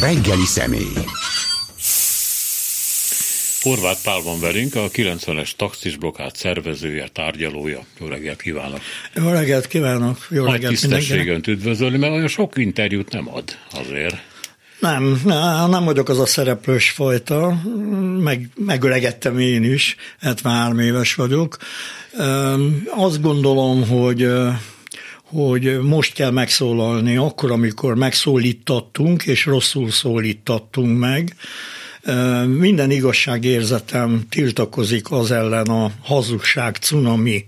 Reggeli személy. Horváth Pál van velünk, a 90-es taxis blokkát szervezője, tárgyalója. Jó reggelt kívánok! Jó reggelt kívánok! Jó Nagy reggelt tisztességen üdvözölni, mert olyan sok interjút nem ad azért. Nem, nem vagyok az a szereplős fajta, meg, megöregettem én is, 73 éves vagyok. Azt gondolom, hogy hogy most kell megszólalni, akkor, amikor megszólítattunk, és rosszul szólítattunk meg. Minden igazságérzetem tiltakozik az ellen a hazugság cunami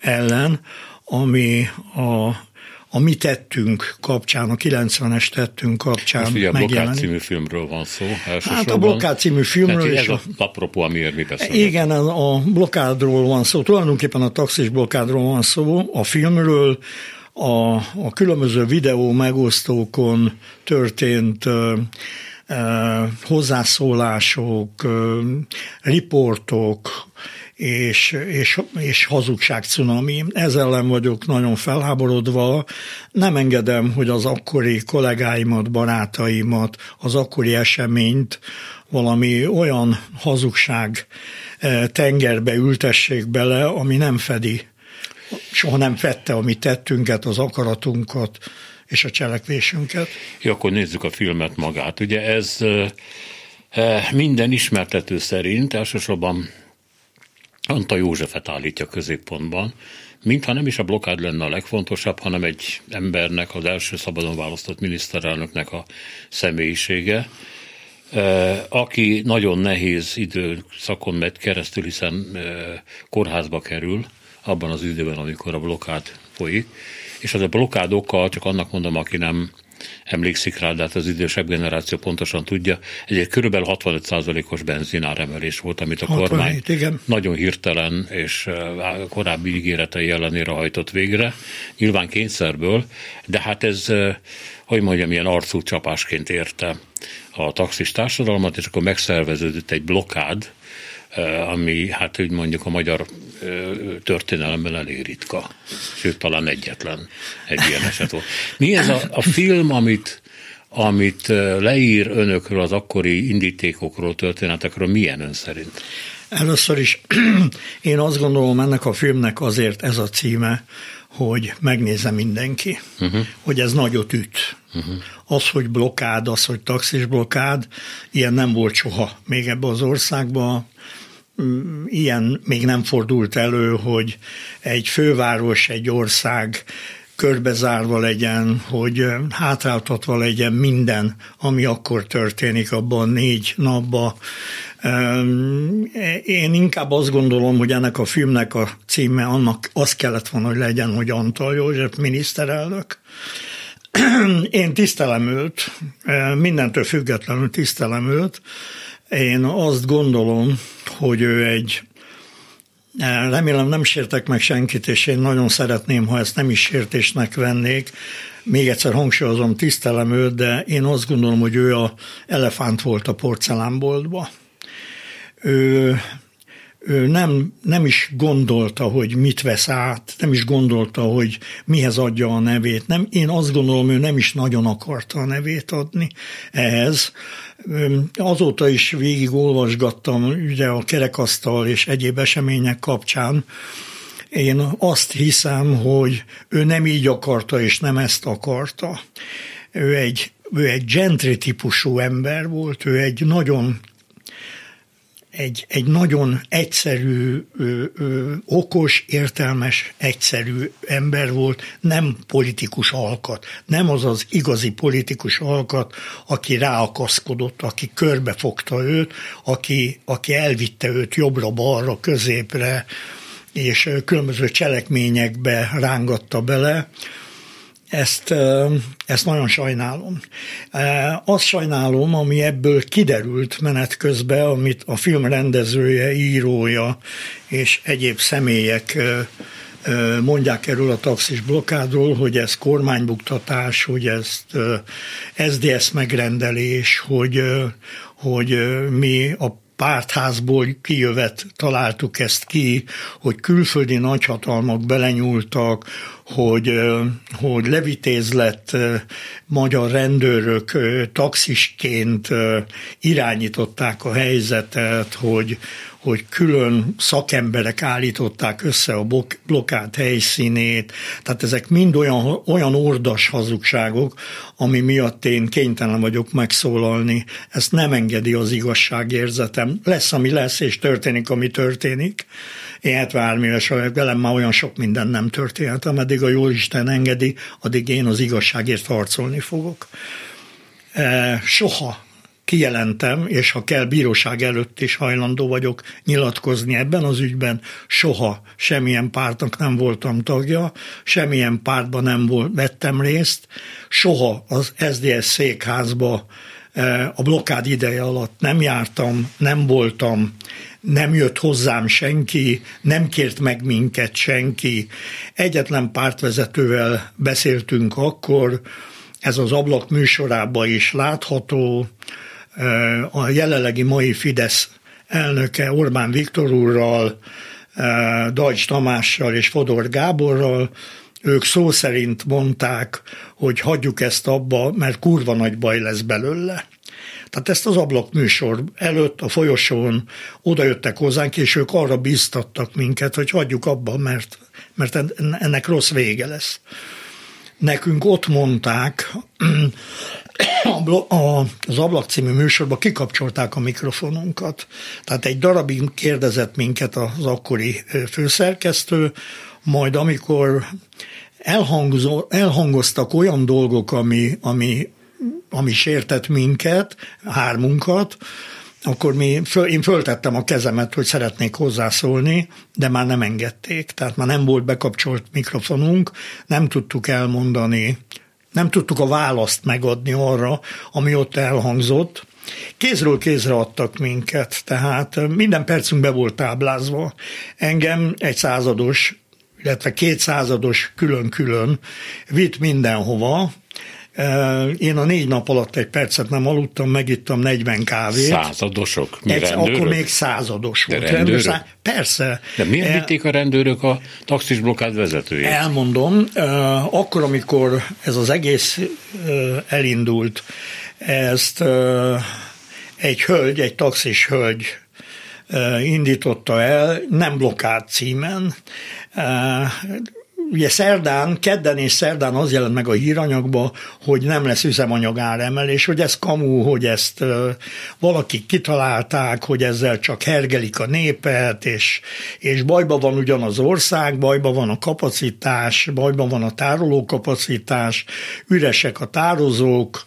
ellen, ami a a mi tettünk kapcsán, a 90-es tettünk kapcsán Most ugye a Blokkád című filmről van szó. Hát a Blokkád című filmről. Tehát és ez a, apropó, amiért mi beszélünk. Igen, a blokádról van szó, tulajdonképpen a taxis blokádról van szó, a filmről, a, a különböző videó megosztókon történt hozzászólások, ö, riportok, és, és, és hazugság cunami. Ezzel ellen vagyok nagyon felháborodva. Nem engedem, hogy az akkori kollégáimat, barátaimat, az akkori eseményt valami olyan hazugság tengerbe ültessék bele, ami nem fedi soha nem fette a mi tettünket, az akaratunkat és a cselekvésünket. Jó, akkor nézzük a filmet magát. Ugye ez minden ismertető szerint elsősorban Anta Józsefet állítja középpontban, mintha nem is a blokád lenne a legfontosabb, hanem egy embernek, az első szabadon választott miniszterelnöknek a személyisége, aki nagyon nehéz időszakon megy keresztül, hiszen kórházba kerül, abban az időben, amikor a blokád folyik, és az a blokád oka, csak annak mondom, aki nem emlékszik rá, de hát az idősebb generáció pontosan tudja, egy körülbelül 65%-os benzináremelés volt, amit a 67, kormány igen. nagyon hirtelen és korábbi ígéretei ellenére hajtott végre, nyilván kényszerből, de hát ez, hogy mondjam, ilyen arcú csapásként érte a taxis társadalmat, és akkor megszerveződött egy blokád, ami hát úgy mondjuk a magyar történelemben elég ritka, sőt talán egyetlen egy ilyen eset volt. Mi ez a, a film, amit, amit leír önökről, az akkori indítékokról, történetekről, milyen ön szerint? Először is én azt gondolom, ennek a filmnek azért ez a címe, hogy megnézze mindenki, uh-huh. hogy ez nagyot üt. Uh-huh. Az, hogy blokád, az, hogy taxis blokád, ilyen nem volt soha még ebbe az országban ilyen még nem fordult elő, hogy egy főváros, egy ország körbezárva legyen, hogy hátráltatva legyen minden, ami akkor történik abban négy napban. Én inkább azt gondolom, hogy ennek a filmnek a címe annak az kellett volna, hogy legyen, hogy Antal József miniszterelnök. Én tisztelem őt, mindentől függetlenül tisztelem őt, én azt gondolom, hogy ő egy Remélem nem sértek meg senkit, és én nagyon szeretném, ha ezt nem is sértésnek vennék. Még egyszer hangsúlyozom, tisztelem őt, de én azt gondolom, hogy ő a elefánt volt a porcelánboltba. Ő ő nem, nem is gondolta, hogy mit vesz át, nem is gondolta, hogy mihez adja a nevét. Nem, én azt gondolom, ő nem is nagyon akarta a nevét adni ehhez. Azóta is végig olvasgattam ugye a kerekasztal és egyéb események kapcsán, én azt hiszem, hogy ő nem így akarta, és nem ezt akarta. Ő egy, ő egy gentry típusú ember volt, ő egy nagyon egy, egy nagyon egyszerű, ö, ö, okos, értelmes, egyszerű ember volt, nem politikus alkat, nem az az igazi politikus alkat, aki ráakaszkodott, aki körbefogta őt, aki, aki elvitte őt jobbra-balra, középre, és különböző cselekményekbe rángatta bele, ezt, ezt nagyon sajnálom. Azt sajnálom, ami ebből kiderült menet közben, amit a film rendezője, írója és egyéb személyek mondják erről a taxis blokkádról, hogy ez kormánybuktatás, hogy ez SDS megrendelés, hogy, hogy mi a pártházból kijövet találtuk ezt ki, hogy külföldi nagyhatalmak belenyúltak, hogy, hogy levitéz lett magyar rendőrök taxisként irányították a helyzetet, hogy, hogy külön szakemberek állították össze a blokkád helyszínét, tehát ezek mind olyan, olyan ordas hazugságok, ami miatt én kénytelen vagyok megszólalni. Ezt nem engedi az igazságérzetem. Lesz, ami lesz, és történik, ami történik. Én 73 éves vagyok, velem már olyan sok minden nem történt, ameddig a Jóisten engedi, addig én az igazságért harcolni fogok. E, soha kijelentem, és ha kell bíróság előtt is hajlandó vagyok nyilatkozni ebben az ügyben, soha semmilyen pártnak nem voltam tagja, semmilyen pártban nem volt, vettem részt, soha az SDS székházba e, a blokkád ideje alatt nem jártam, nem voltam, nem jött hozzám senki, nem kért meg minket senki. Egyetlen pártvezetővel beszéltünk akkor, ez az ablak műsorában is látható, a jelenlegi mai Fidesz elnöke Orbán Viktor úrral, Dajcs Tamással és Fodor Gáborral, ők szó szerint mondták, hogy hagyjuk ezt abba, mert kurva nagy baj lesz belőle. Tehát ezt az ablak műsor előtt a folyosón odajöttek hozzánk, és ők arra bíztattak minket, hogy hagyjuk abba, mert, mert ennek rossz vége lesz. Nekünk ott mondták, az Ablak című műsorban kikapcsolták a mikrofonunkat. Tehát egy darabig kérdezett minket az akkori főszerkesztő, majd amikor elhangoztak olyan dolgok, ami, ami ami sértett minket, hármunkat, akkor mi, föl, én föltettem a kezemet, hogy szeretnék hozzászólni, de már nem engedték. Tehát már nem volt bekapcsolt mikrofonunk, nem tudtuk elmondani, nem tudtuk a választ megadni arra, ami ott elhangzott. Kézről kézre adtak minket, tehát minden percünk be volt táblázva. Engem egy százados, illetve két százados külön-külön vitt mindenhova, én a négy nap alatt egy percet nem aludtam, megittam 40 kávét. Századosok? Mi egy, akkor még százados volt. De rendőrök? Rendőr, persze. De miért e, vitték a rendőrök a taxis blokkád vezetőjét? Elmondom, akkor, amikor ez az egész elindult, ezt egy hölgy, egy taxis hölgy indította el, nem blokkád címen, ugye szerdán, kedden és szerdán az jelent meg a híranyagba, hogy nem lesz üzemanyag áremelés, hogy ez kamu, hogy ezt valakik kitalálták, hogy ezzel csak hergelik a népet, és, és bajban van ugyan az ország, bajban van a kapacitás, bajban van a tárolókapacitás, üresek a tározók,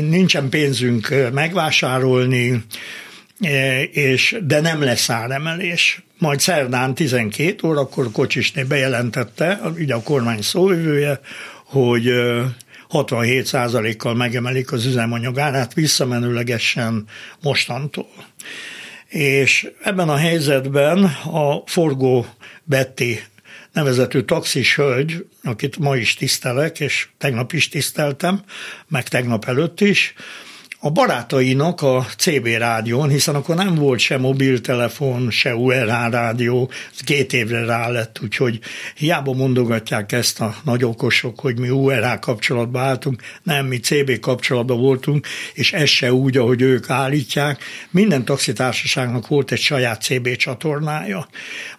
nincsen pénzünk megvásárolni, és, de nem lesz áremelés. Majd szerdán 12 órakor Kocsisné bejelentette, ugye a kormány szóvivője, hogy 67%-kal megemelik az üzemanyagárát visszamenőlegesen mostantól. És ebben a helyzetben a forgó Betty nevezetű taxis hölgy, akit ma is tisztelek, és tegnap is tiszteltem, meg tegnap előtt is, a barátainak a CB rádión, hiszen akkor nem volt se mobiltelefon, se URH rádió, két évre rá lett, úgyhogy hiába mondogatják ezt a nagy okosok, hogy mi URH kapcsolatba álltunk, nem, mi CB kapcsolatban voltunk, és ez se úgy, ahogy ők állítják. Minden taxitársaságnak volt egy saját CB csatornája.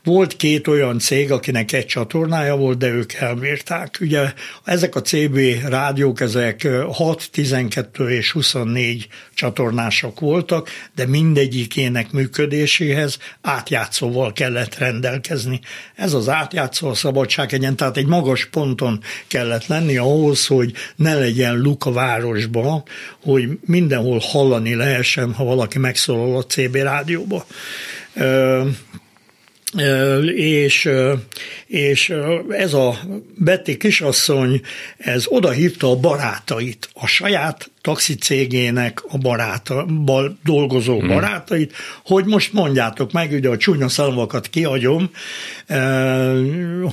Volt két olyan cég, akinek egy csatornája volt, de ők elbírták. Ugye ezek a CB rádiók, ezek 6, 12 és 24 négy csatornások voltak, de mindegyikének működéséhez átjátszóval kellett rendelkezni. Ez az átjátszó a szabadság egyen, tehát egy magas ponton kellett lenni ahhoz, hogy ne legyen luk a városba, hogy mindenhol hallani lehessen, ha valaki megszólal a CB rádióba és, és ez a Betty kisasszony, ez odahívta a barátait, a saját taxi cégének a baráta, bal, dolgozó hmm. barátait, hogy most mondjátok meg, ugye a csúnya szavakat kiadjom, eh,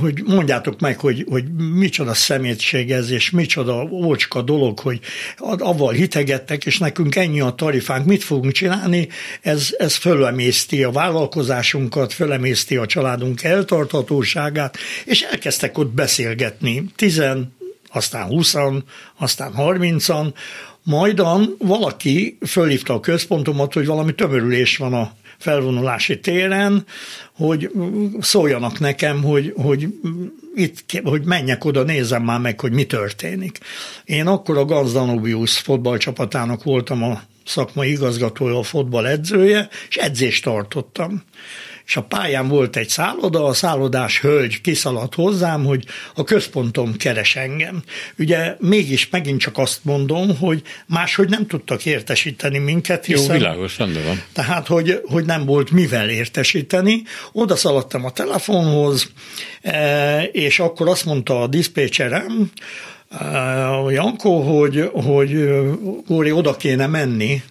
hogy mondjátok meg, hogy, hogy micsoda szemétség ez, és micsoda ócska dolog, hogy avval hitegettek, és nekünk ennyi a tarifánk, mit fogunk csinálni, ez, ez fölemészti a vállalkozásunkat, fölemészti a családunk eltartatóságát, és elkezdtek ott beszélgetni. Tizen, aztán 20 aztán 30-an, Majdan valaki fölhívta a központomat, hogy valami tömörülés van a felvonulási téren, hogy szóljanak nekem, hogy, hogy, itt, hogy menjek oda, nézem már meg, hogy mi történik. Én akkor a Gans Danubius fotballcsapatának voltam a szakmai igazgatója, a fotball edzője, és edzést tartottam és a pályán volt egy szálloda, a szállodás hölgy kiszaladt hozzám, hogy a központom keres engem. Ugye mégis megint csak azt mondom, hogy máshogy nem tudtak értesíteni minket, hiszen... Jó, világos, rendben van. Tehát, hogy, hogy nem volt mivel értesíteni. Oda szaladtam a telefonhoz, e, és akkor azt mondta a diszpécserem, Jankó, hogy, hogy Góri, oda kéne menni,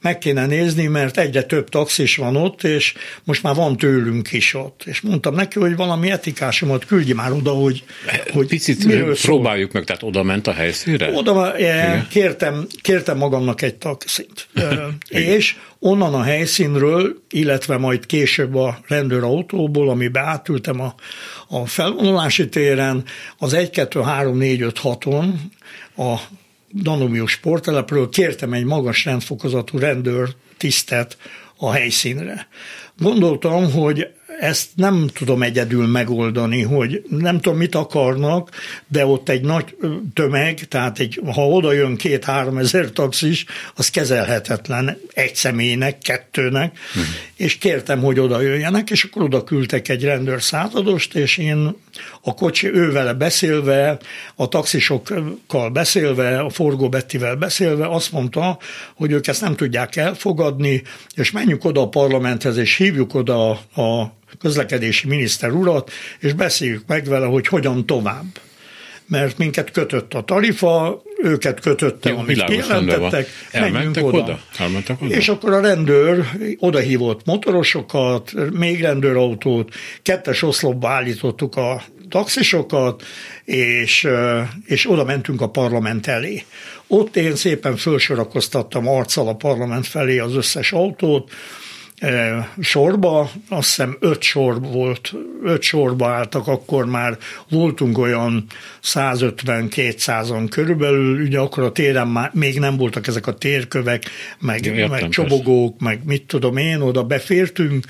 meg kéne nézni, mert egyre több taxis van ott, és most már van tőlünk is ott. És mondtam neki, hogy valami etikásomat küldj már oda, hogy, hogy Picit próbáljuk szól. meg, tehát oda ment a helyszínre? Oda, eh, kértem, kértem magamnak egy taxit. és onnan a helyszínről, illetve majd később a rendőrautóból, amiben átültem a, a felvonulási téren, az 1, 2, 3, 4, 5, 6-on a Danubius sporttelepről kértem egy magas rendfokozatú rendőr tisztet a helyszínre. Gondoltam, hogy ezt nem tudom egyedül megoldani, hogy nem tudom, mit akarnak, de ott egy nagy tömeg, tehát egy, ha oda jön két-három ezer taxis, az kezelhetetlen egy személynek, kettőnek, uh-huh. és kértem, hogy oda jöjjenek, és akkor oda küldtek egy rendőr századost, és én a kocsi ővele beszélve, a taxisokkal beszélve, a Forgó Bettivel beszélve azt mondta, hogy ők ezt nem tudják elfogadni, és menjünk oda a parlamenthez, és hívjuk oda a közlekedési miniszter urat, és beszéljük meg vele, hogy hogyan tovább. Mert minket kötött a tarifa, őket kötötte, Jó, amit kijelentettek, menjünk oda. oda. Elmentek oda. És akkor a rendőr odahívott motorosokat, még rendőrautót, kettes oszlopba állítottuk a taxisokat, és, és oda mentünk a parlament elé. Ott én szépen felsorakoztattam arccal a parlament felé az összes autót, sorba, azt hiszem öt sor volt, öt sorba álltak, akkor már voltunk olyan 150-200-an körülbelül, ugye akkor a téren már még nem voltak ezek a térkövek, meg, Értem, meg csobogók, persze. meg mit tudom én, oda befértünk,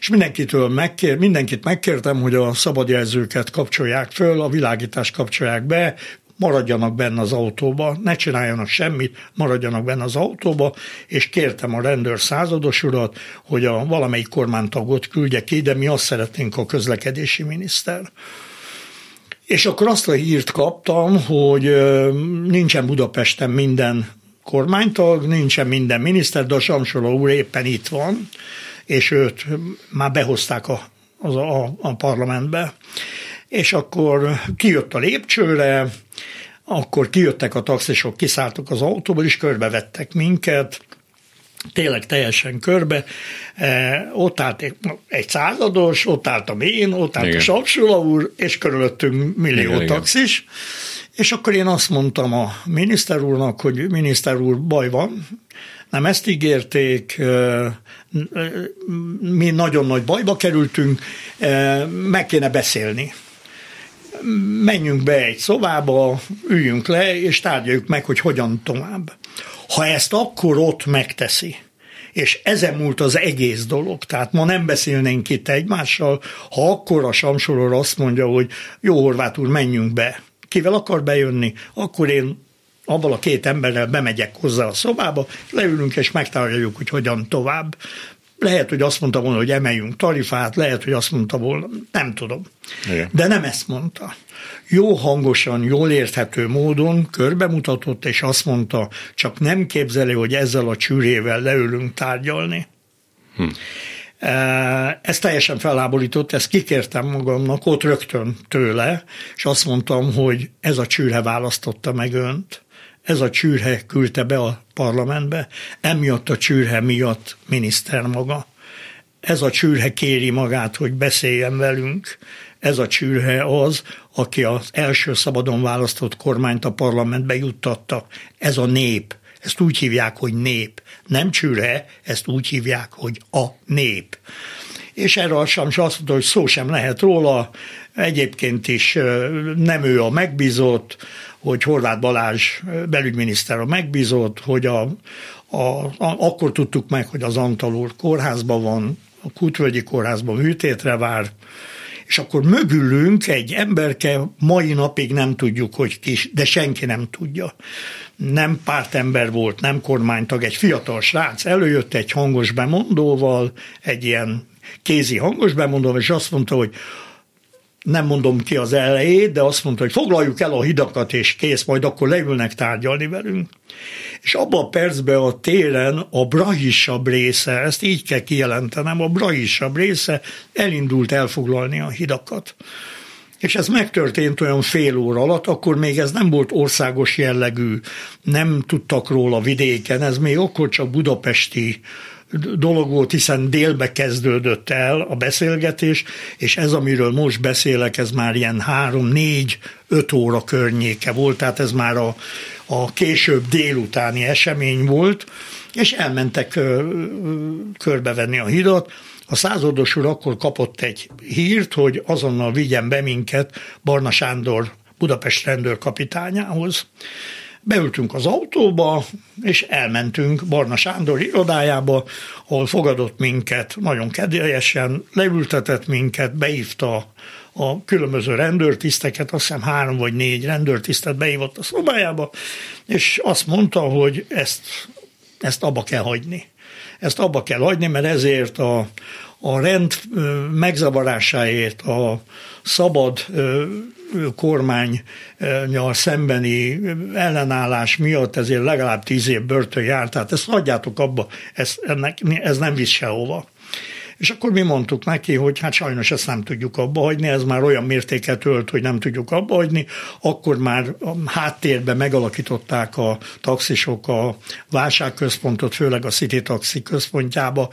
és mindenkitől megkér, mindenkit megkértem, hogy a szabadjelzőket kapcsolják föl, a világítást kapcsolják be, maradjanak benne az autóba, ne csináljanak semmit, maradjanak benne az autóba, és kértem a rendőr százados urat, hogy a valamelyik kormánytagot küldje ki, de mi azt szeretnénk a közlekedési miniszter. És akkor azt a hírt kaptam, hogy nincsen Budapesten minden kormánytag, nincsen minden miniszter, de a Samsora úr éppen itt van, és őt már behozták a, a, a parlamentbe. És akkor kijött a lépcsőre, akkor kijöttek a taxisok, kiszálltak az autóból, és körbevettek minket, tényleg teljesen körbe. E, ott állt egy, egy százados, ott álltam én, ott állt igen. a Sapsula úr, és körülöttünk millió igen, taxis. Igen. És akkor én azt mondtam a miniszter úrnak, hogy miniszter úr, baj van, nem ezt ígérték, e, e, mi nagyon nagy bajba kerültünk, e, meg kéne beszélni menjünk be egy szobába, üljünk le, és tárgyaljuk meg, hogy hogyan tovább. Ha ezt akkor ott megteszi, és ezen múlt az egész dolog. Tehát ma nem beszélnénk itt egymással, ha akkor a Samsoror azt mondja, hogy jó Horváth úr, menjünk be. Kivel akar bejönni, akkor én abban a két emberrel bemegyek hozzá a szobába, leülünk és megtárgyaljuk, hogy hogyan tovább. Lehet, hogy azt mondta volna, hogy emeljünk tarifát, lehet, hogy azt mondta volna, nem tudom. Igen. De nem ezt mondta. Jó hangosan, jól érthető módon körbemutatott, és azt mondta, csak nem képzeli, hogy ezzel a csűrével leülünk tárgyalni. Hm. E, ez teljesen feláborított, ezt kikértem magamnak ott rögtön tőle, és azt mondtam, hogy ez a csűre választotta meg önt ez a csűrhe küldte be a parlamentbe, emiatt a csűrhe miatt miniszter maga. Ez a csűrhe kéri magát, hogy beszéljen velünk. Ez a csűrhe az, aki az első szabadon választott kormányt a parlamentbe juttatta. Ez a nép. Ezt úgy hívják, hogy nép. Nem csűrhe, ezt úgy hívják, hogy a nép. És erre a Sams azt mondta, hogy szó sem lehet róla, egyébként is nem ő a megbízott, hogy Horváth Balázs belügyminiszter a megbízott, hogy a, a, a, akkor tudtuk meg, hogy az Antal úr kórházban van, a Kútvölgyi kórházban műtétre vár, és akkor mögülünk egy emberke, mai napig nem tudjuk, hogy kis, de senki nem tudja. Nem pártember volt, nem kormánytag, egy fiatal srác előjött egy hangos bemondóval, egy ilyen kézi hangos bemondóval, és azt mondta, hogy nem mondom ki az elejét, de azt mondta, hogy foglaljuk el a hidakat, és kész, majd akkor leülnek tárgyalni velünk. És abban a percben a téren a brahisabb része, ezt így kell kijelentenem, a brahisabb része elindult elfoglalni a hidakat. És ez megtörtént olyan fél óra alatt, akkor még ez nem volt országos jellegű, nem tudtak róla vidéken, ez még akkor csak budapesti dolog volt, hiszen délbe kezdődött el a beszélgetés, és ez, amiről most beszélek, ez már ilyen három, négy, öt óra környéke volt, tehát ez már a, a később délutáni esemény volt, és elmentek körbevenni a hidat. A százados úr akkor kapott egy hírt, hogy azonnal vigyen be minket Barna Sándor Budapest rendőrkapitányához, Beültünk az autóba, és elmentünk Barna Sándor irodájába, ahol fogadott minket nagyon kedélyesen, leültetett minket, beívta a különböző rendőrtiszteket, azt hiszem három vagy négy rendőrtisztet beívott a szobájába, és azt mondta, hogy ezt, ezt abba kell hagyni. Ezt abba kell hagyni, mert ezért a, a rend megzavarásáért, a szabad kormánynyal szembeni ellenállás miatt ezért legalább tíz év börtön járt, tehát ezt hagyjátok abba, ez, ennek, ez nem visz sehova. És akkor mi mondtuk neki, hogy hát sajnos ezt nem tudjuk abba hagyni, ez már olyan mértéket ölt, hogy nem tudjuk abba hagyni, akkor már háttérben megalakították a taxisok a válságközpontot, főleg a City Taxi központjába,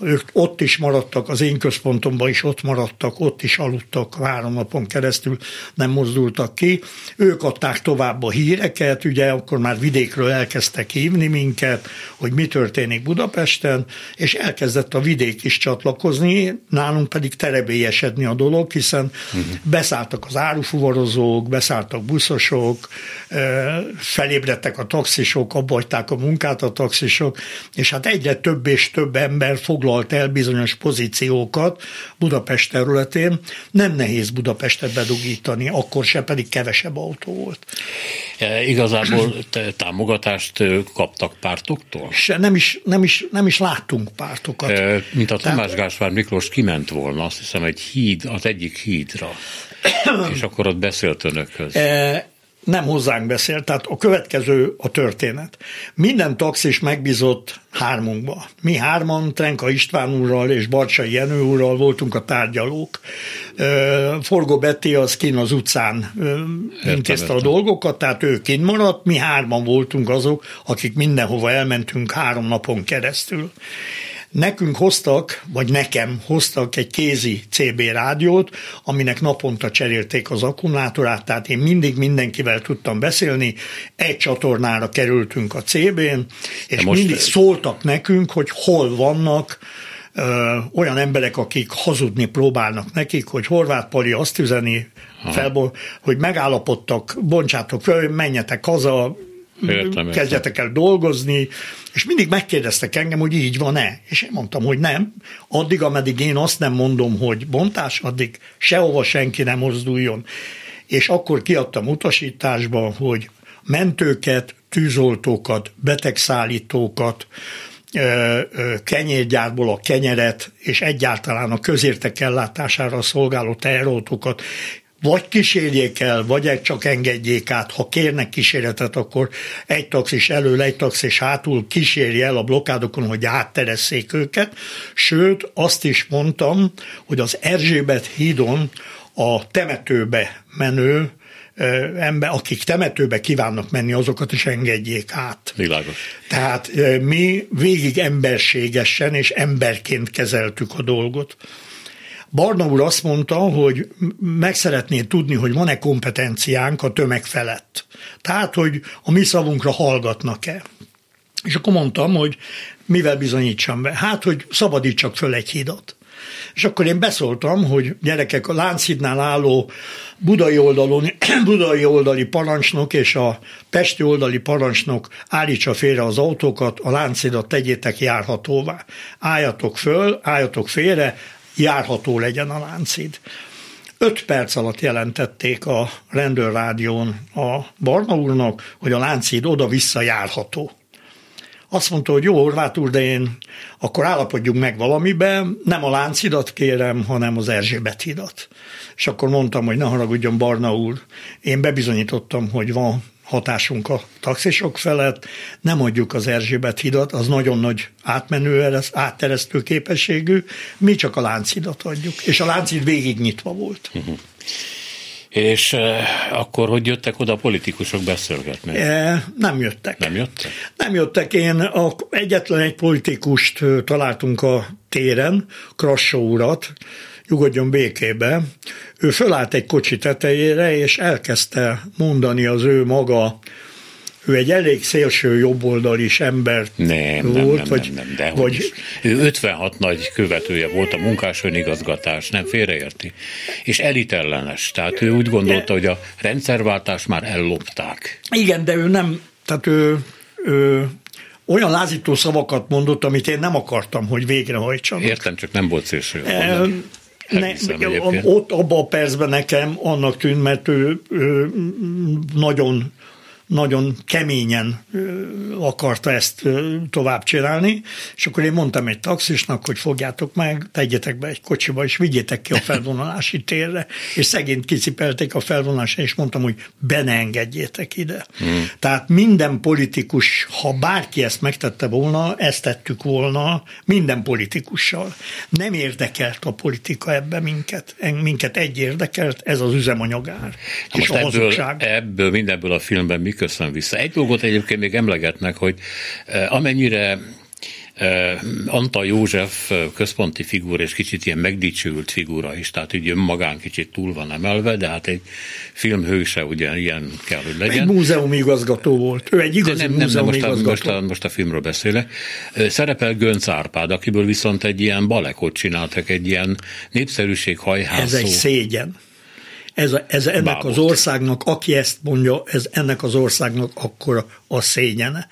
ők ott is maradtak, az én központomban is ott maradtak, ott is aludtak három napon keresztül, nem mozdultak ki. Ők adták tovább a híreket, ugye akkor már vidékről elkezdtek hívni minket, hogy mi történik Budapesten, és elkezdett a vidék is csatlakozni, nálunk pedig terebélyesedni a dolog, hiszen uh-huh. beszálltak az árufuvarozók, beszálltak buszosok, felébredtek a taxisok, abbagyták a munkát a taxisok, és hát egyre több és több ember fog foglalt el bizonyos pozíciókat Budapest területén. Nem nehéz Budapestet bedugítani, akkor se pedig kevesebb autó volt. E, igazából támogatást kaptak pártoktól? Se, nem is, nem is, nem is láttunk pártokat. E, mint a Tamás Gáspár Miklós kiment volna, azt hiszem egy híd, az egyik hídra, és akkor ott beszélt önökhöz. E, nem hozzánk beszélt, tehát a következő a történet. Minden taxis megbízott hármunkba. Mi hárman, Trenka István úrral és Barcsai Jenő úrral voltunk a tárgyalók. Forgó Betty az kin az utcán intézte a dolgokat, tehát ő kint maradt, mi hárman voltunk azok, akik mindenhova elmentünk három napon keresztül. Nekünk hoztak, vagy nekem hoztak egy kézi CB rádiót, aminek naponta cserélték az akkumulátorát, tehát én mindig mindenkivel tudtam beszélni, egy csatornára kerültünk a CB-n, és most... mindig szóltak nekünk, hogy hol vannak, ö, olyan emberek, akik hazudni próbálnak nekik, hogy Horváth Pali azt üzeni, felból, hogy megállapodtak, bontsátok föl, menjetek haza, Értem, kezdjetek el dolgozni, és mindig megkérdeztek engem, hogy így van-e. És én mondtam, hogy nem. Addig, ameddig én azt nem mondom, hogy bontás, addig sehova senki nem mozduljon. És akkor kiadtam utasításba, hogy mentőket, tűzoltókat, betegszállítókat, kenyérgyárból a kenyeret, és egyáltalán a közértek ellátására szolgáló teherautókat vagy kísérjék el, vagy csak engedjék át. Ha kérnek kíséretet, akkor egy taxis elől, egy taxis hátul kísérje el a blokkádokon, hogy átteresszék őket. Sőt, azt is mondtam, hogy az Erzsébet hídon a temetőbe menő ember, akik temetőbe kívánnak menni, azokat is engedjék át. Világos. Tehát mi végig emberségesen és emberként kezeltük a dolgot. Barna úr azt mondta, hogy meg szeretné tudni, hogy van-e kompetenciánk a tömeg felett. Tehát, hogy a mi szavunkra hallgatnak-e. És akkor mondtam, hogy mivel bizonyítsam be? Hát, hogy szabadítsak föl egy hidat. És akkor én beszóltam, hogy gyerekek, a Lánchídnál álló budai, oldalon, budai oldali parancsnok és a pesti oldali parancsnok állítsa félre az autókat, a Lánchidat tegyétek járhatóvá. Álljatok föl, álljatok félre, járható legyen a Lánchíd. Öt perc alatt jelentették a rendőrrádión a Barna úrnak, hogy a Lánchíd oda-vissza járható. Azt mondta, hogy jó, Horváth úr, de én akkor állapodjunk meg valamiben, nem a Láncidat kérem, hanem az Erzsébet hidat. És akkor mondtam, hogy ne haragudjon Barna úr, én bebizonyítottam, hogy van hatásunk a taxisok felett, nem adjuk az Erzsébet hidat, az nagyon nagy átmenő, átteresztő képességű, mi csak a Láncidat adjuk, és a Láncid végig nyitva volt. Uh-huh. És e, akkor hogy jöttek oda a politikusok beszélgetni? E, nem jöttek. Nem jöttek? Nem jöttek. Én a, egyetlen egy politikust találtunk a téren, Krassó urat, nyugodjon békébe. Ő fölállt egy kocsi tetejére, és elkezdte mondani az ő maga ő egy elég szélső jobboldalis ember nem, volt, nem, vagy, nem, nem, de vagy. Ő 56 nagy követője volt a munkás önigazgatás, nem félreérti. És elitellenes, tehát ő úgy gondolta, hogy a rendszerváltás már ellopták. Igen, de ő nem, tehát ő, ő olyan lázító szavakat mondott, amit én nem akartam, hogy végrehajtsanak. Értem, csak nem volt szélső. E, ne, ott abban a percben nekem annak tűnt, mert ő, ő nagyon nagyon keményen akarta ezt tovább csinálni, és akkor én mondtam egy taxisnak, hogy fogjátok meg, tegyetek be egy kocsiba, és vigyétek ki a felvonulási térre, és szegényt kicipelték a felvonulásra, és mondtam, hogy be ne engedjétek ide. Hmm. Tehát minden politikus, ha bárki ezt megtette volna, ezt tettük volna minden politikussal. Nem érdekelt a politika ebbe minket. Minket egy érdekelt, ez az üzemanyagár. Na és a ebből, ebből, mindenből a filmben mi köszön vissza. Egy dolgot egyébként még emlegetnek, hogy eh, amennyire eh, Antal József eh, központi figura, és kicsit ilyen megdicsült figura is, tehát így önmagán kicsit túl van emelve, de hát egy filmhőse ugye ilyen kell, hogy legyen. Egy múzeum igazgató volt. Ő egy igazi nem, nem, nem, most, a, most, a, most a filmről beszélek. Szerepel Gönc Árpád, akiből viszont egy ilyen balekot csináltak, egy ilyen népszerűség hajhászó. Ez egy szégyen ez, a, ez ennek Bábot. az országnak, aki ezt mondja, ez ennek az országnak akkor a szégyene.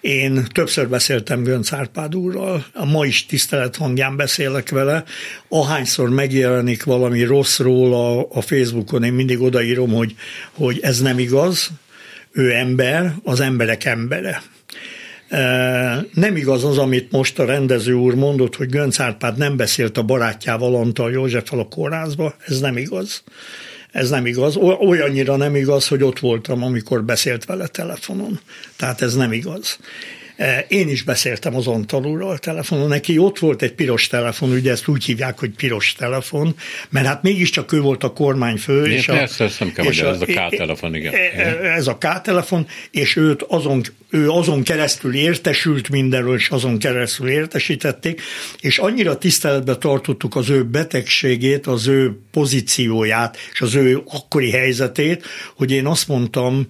Én többször beszéltem Gönc Árpád úrral, a ma is tisztelet hangján beszélek vele, ahányszor megjelenik valami rosszról a, a Facebookon, én mindig odaírom, hogy, hogy ez nem igaz, ő ember, az emberek embere. Nem igaz az, amit most a rendező úr mondott, hogy Gönc Árpád nem beszélt a barátjával, Antal József a kórházba, ez nem igaz. Ez nem igaz. Olyannyira nem igaz, hogy ott voltam, amikor beszélt vele telefonon. Tehát ez nem igaz. E, én is beszéltem az Antalúról telefonon, neki ott volt egy piros telefon, ugye ezt úgy hívják, hogy piros telefon, mert hát mégiscsak ő volt a kormányfő. és a, persze, ezt nem kell, és a, ez a K-telefon, igen. Ez a K-telefon, és őt azon, ő azon keresztül értesült mindenről, és azon keresztül értesítették, és annyira tiszteletbe tartottuk az ő betegségét, az ő pozícióját, és az ő akkori helyzetét, hogy én azt mondtam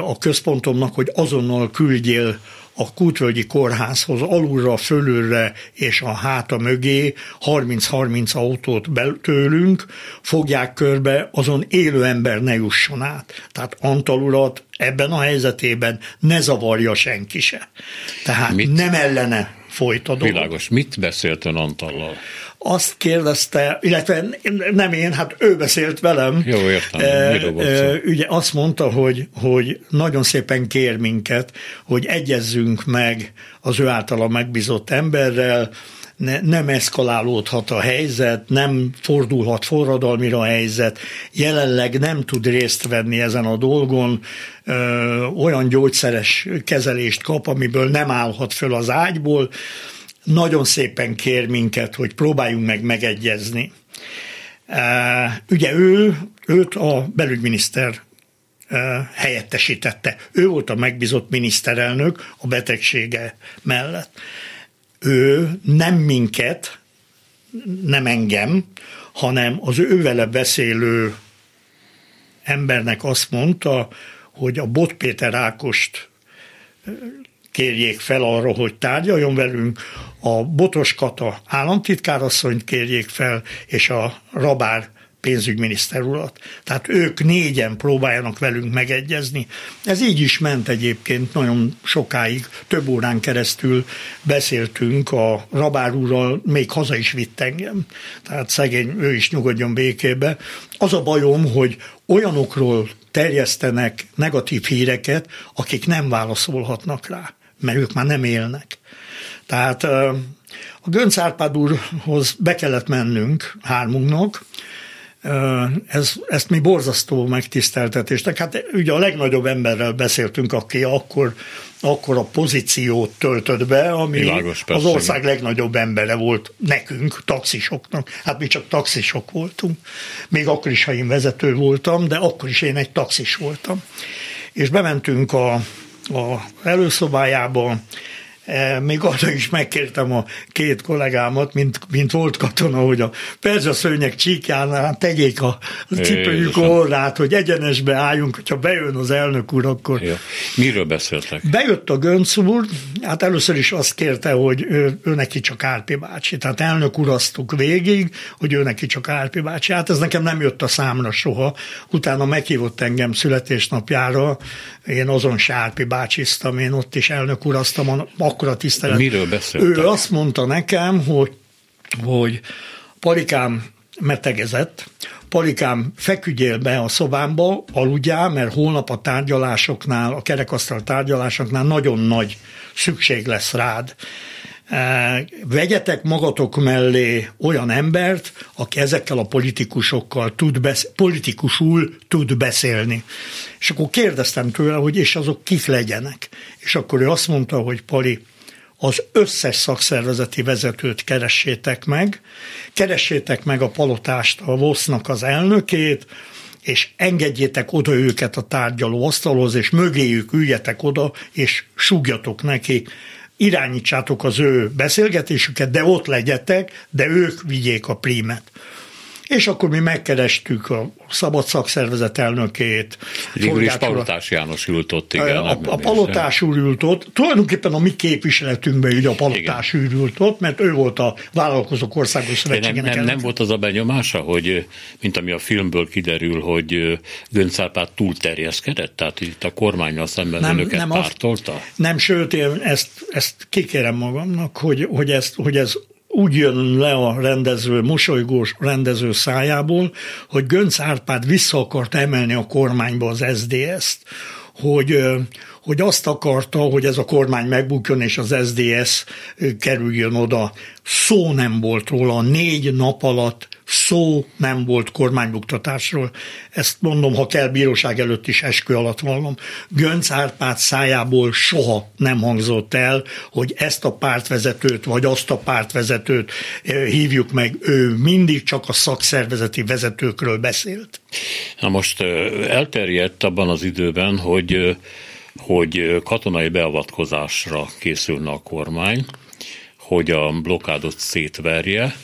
a központomnak, hogy azonnal küldjél a Kútvölgyi Kórházhoz alulra, fölülre és a háta mögé 30-30 autót tőlünk, fogják körbe, azon élő ember ne jusson át. Tehát Antal urat ebben a helyzetében ne zavarja senki se. Tehát Mit? nem ellene folyt a dolog. Világos. Mit beszélt ön Antallal? Azt kérdezte, illetve nem én, hát ő beszélt velem. Jó, értem. E, e, ugye azt mondta, hogy, hogy nagyon szépen kér minket, hogy egyezzünk meg az ő általa megbízott emberrel, ne, nem eszkalálódhat a helyzet, nem fordulhat forradalmira a helyzet, jelenleg nem tud részt venni ezen a dolgon, ö, olyan gyógyszeres kezelést kap, amiből nem állhat föl az ágyból, nagyon szépen kér minket, hogy próbáljunk meg megegyezni. Ugye ő, őt a belügyminiszter helyettesítette. Ő volt a megbízott miniszterelnök a betegsége mellett. Ő nem minket, nem engem, hanem az ővele beszélő embernek azt mondta, hogy a Bot Péter Ákost kérjék fel arra, hogy tárgyaljon velünk, a Botos Kata államtitkárasszonyt kérjék fel, és a Rabár pénzügyminiszter urat. Tehát ők négyen próbáljanak velünk megegyezni. Ez így is ment egyébként nagyon sokáig, több órán keresztül beszéltünk a Rabár úrral, még haza is vitt engem. Tehát szegény, ő is nyugodjon békébe. Az a bajom, hogy olyanokról terjesztenek negatív híreket, akik nem válaszolhatnak rá, mert ők már nem élnek. Tehát a Gönc Árpád úrhoz be kellett mennünk hármunknak, ez, ezt mi borzasztó megtiszteltetésnek. Hát ugye a legnagyobb emberrel beszéltünk, aki akkor, akkor a pozíciót töltött be, ami Világos, az ország legnagyobb embere volt nekünk, taxisoknak. Hát mi csak taxisok voltunk. Még akkor is, ha én vezető voltam, de akkor is én egy taxis voltam. És bementünk a, a előszobájába, még arra is megkértem a két kollégámat, mint, mint volt katona, hogy a perzsa szőnyek csíkjánál tegyék a cipőjük orrát, hogy egyenesbe álljunk, hogyha bejön az elnök úr, akkor... Ja. Miről beszéltek? Bejött a Gönc úr, hát először is azt kérte, hogy ő, ő neki csak Árpi bácsi, tehát elnök urasztuk végig, hogy ő neki csak Árpi bácsi. Hát ez nekem nem jött a számra soha. Utána meghívott engem születésnapjára, én azon Sárpi bácsiztam, én ott is elnök urasztam, akkora tisztelet. Miről beszéltek? Ő azt mondta nekem, hogy, hogy palikám metegezett, palikám feküdjél be a szobámba, aludjál, mert holnap a tárgyalásoknál, a kerekasztal tárgyalásoknál nagyon nagy szükség lesz rád. Vegyetek magatok mellé olyan embert, aki ezekkel a politikusokkal tud besz- politikusul tud beszélni. És akkor kérdeztem tőle, hogy és azok kik legyenek. És akkor ő azt mondta, hogy Pali, az összes szakszervezeti vezetőt keressétek meg, keressétek meg a palotást, a VOSZ-nak az elnökét, és engedjétek oda őket a tárgyaló asztalhoz, és mögéjük üljetek oda, és súgjatok neki, irányítsátok az ő beszélgetésüket, de ott legyetek, de ők vigyék a prímet és akkor mi megkerestük a Szabad Szakszervezet elnökét. Végül is Palotás János ült ott, igen. A, a Palotás úr ült ott, tulajdonképpen a mi képviseletünkben ugye a Palotás úr ült ott, mert ő volt a Vállalkozók Országos Szövetségének nem, nem, nem volt az a benyomása, hogy, mint ami a filmből kiderül, hogy Gönc Árpád túlterjeszkedett, tehát itt a kormányjal szemben nem, önöket nem pártolta? Azt, nem, sőt, én ezt, ezt kikérem magamnak, hogy, hogy, ezt, hogy ez úgy jön le a rendező, mosolygós rendező szájából, hogy Gönc Árpád vissza akart emelni a kormányba az SDS-t, hogy, hogy azt akarta, hogy ez a kormány megbukjon, és az SDS kerüljön oda. Szó nem volt róla, négy nap alatt szó nem volt kormánybuktatásról. Ezt mondom, ha kell, bíróság előtt is eskü alatt vallom. Gönc Árpád szájából soha nem hangzott el, hogy ezt a pártvezetőt, vagy azt a pártvezetőt hívjuk meg. Ő mindig csak a szakszervezeti vezetőkről beszélt. Na most elterjedt abban az időben, hogy hogy katonai beavatkozásra készülne a kormány, hogy a blokádot szétverje,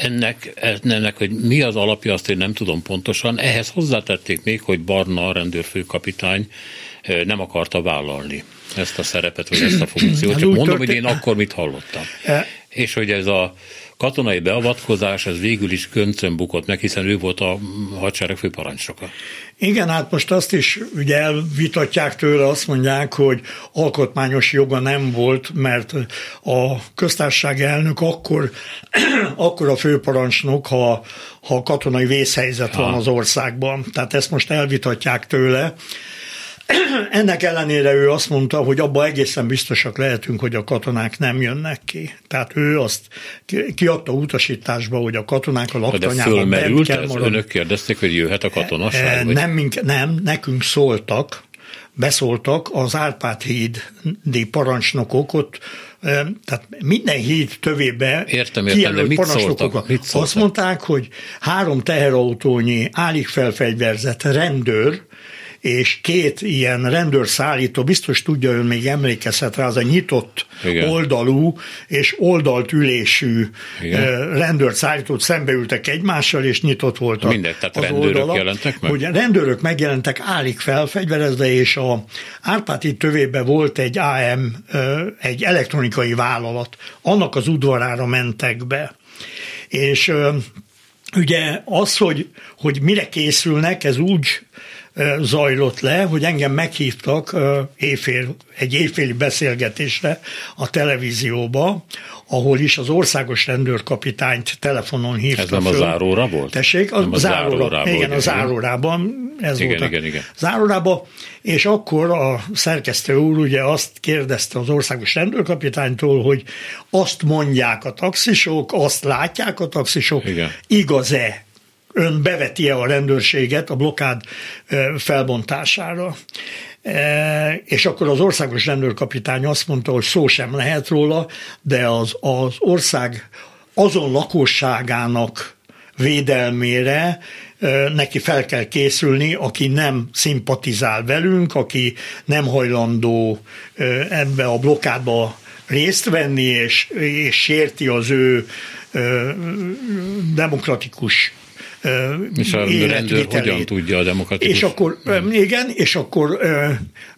ennek, ennek, hogy mi az alapja, azt én nem tudom pontosan. Ehhez hozzátették még, hogy Barna, a rendőrfőkapitány nem akarta vállalni ezt a szerepet, vagy ezt a funkciót. Hát Csak mondom, történt... hogy én akkor mit hallottam. E... És hogy ez a katonai beavatkozás, ez végül is köncön bukott meg, hiszen ő volt a hadsereg főparancsnoka. Igen, hát most azt is ugye elvitatják tőle, azt mondják, hogy alkotmányos joga nem volt, mert a köztársaság elnök akkor, akkor a főparancsnok, ha, ha katonai vészhelyzet ha. van az országban. Tehát ezt most elvitatják tőle. Ennek ellenére ő azt mondta, hogy abban egészen biztosak lehetünk, hogy a katonák nem jönnek ki. Tehát ő azt kiadta utasításba, hogy a katonák a laktanyában De fölmerült kell ez? Önök kérdezték, hogy jöhet a katonaság? E, vagy? Nem, mink, nem, nekünk szóltak, beszóltak az Árpád hídi parancsnokok ott, e, tehát minden híd tövébe értem, értem, de mit szóltak, mit szóltak? Azt mondták, hogy három teherautónyi állig felfegyverzett rendőr és két ilyen rendőrszállító, biztos tudja, ön még emlékezhet rá, az a nyitott Igen. oldalú és oldalt ülésű Igen. rendőrszállítót szembeültek egymással, és nyitott volt Mindegy, tehát az rendőrök oldala. jelentek meg? Ugye rendőrök megjelentek, állik fel, fegyverezve, és a Árpáti tövében volt egy AM, egy elektronikai vállalat, annak az udvarára mentek be. És ugye az, hogy, hogy mire készülnek, ez úgy zajlott le, hogy engem meghívtak éjfél, egy éjféli beszélgetésre a televízióba, ahol is az országos rendőrkapitányt telefonon hívta Ez nem föl. a záróra volt? Tessék, a, nem a záróra, igen, a zárórában, ez igen, volt igen, igen. zárórában, és akkor a szerkesztő úr ugye azt kérdezte az országos rendőrkapitánytól, hogy azt mondják a taxisok, azt látják a taxisok, igaz-e ön beveti-e a rendőrséget a blokád felbontására. És akkor az országos rendőrkapitány azt mondta, hogy szó sem lehet róla, de az, az ország azon lakosságának védelmére neki fel kell készülni, aki nem szimpatizál velünk, aki nem hajlandó ebbe a blokkádba részt venni, és, és sérti az ő demokratikus és a rendőr hogyan tudja a demokratikus... És akkor, igen, és akkor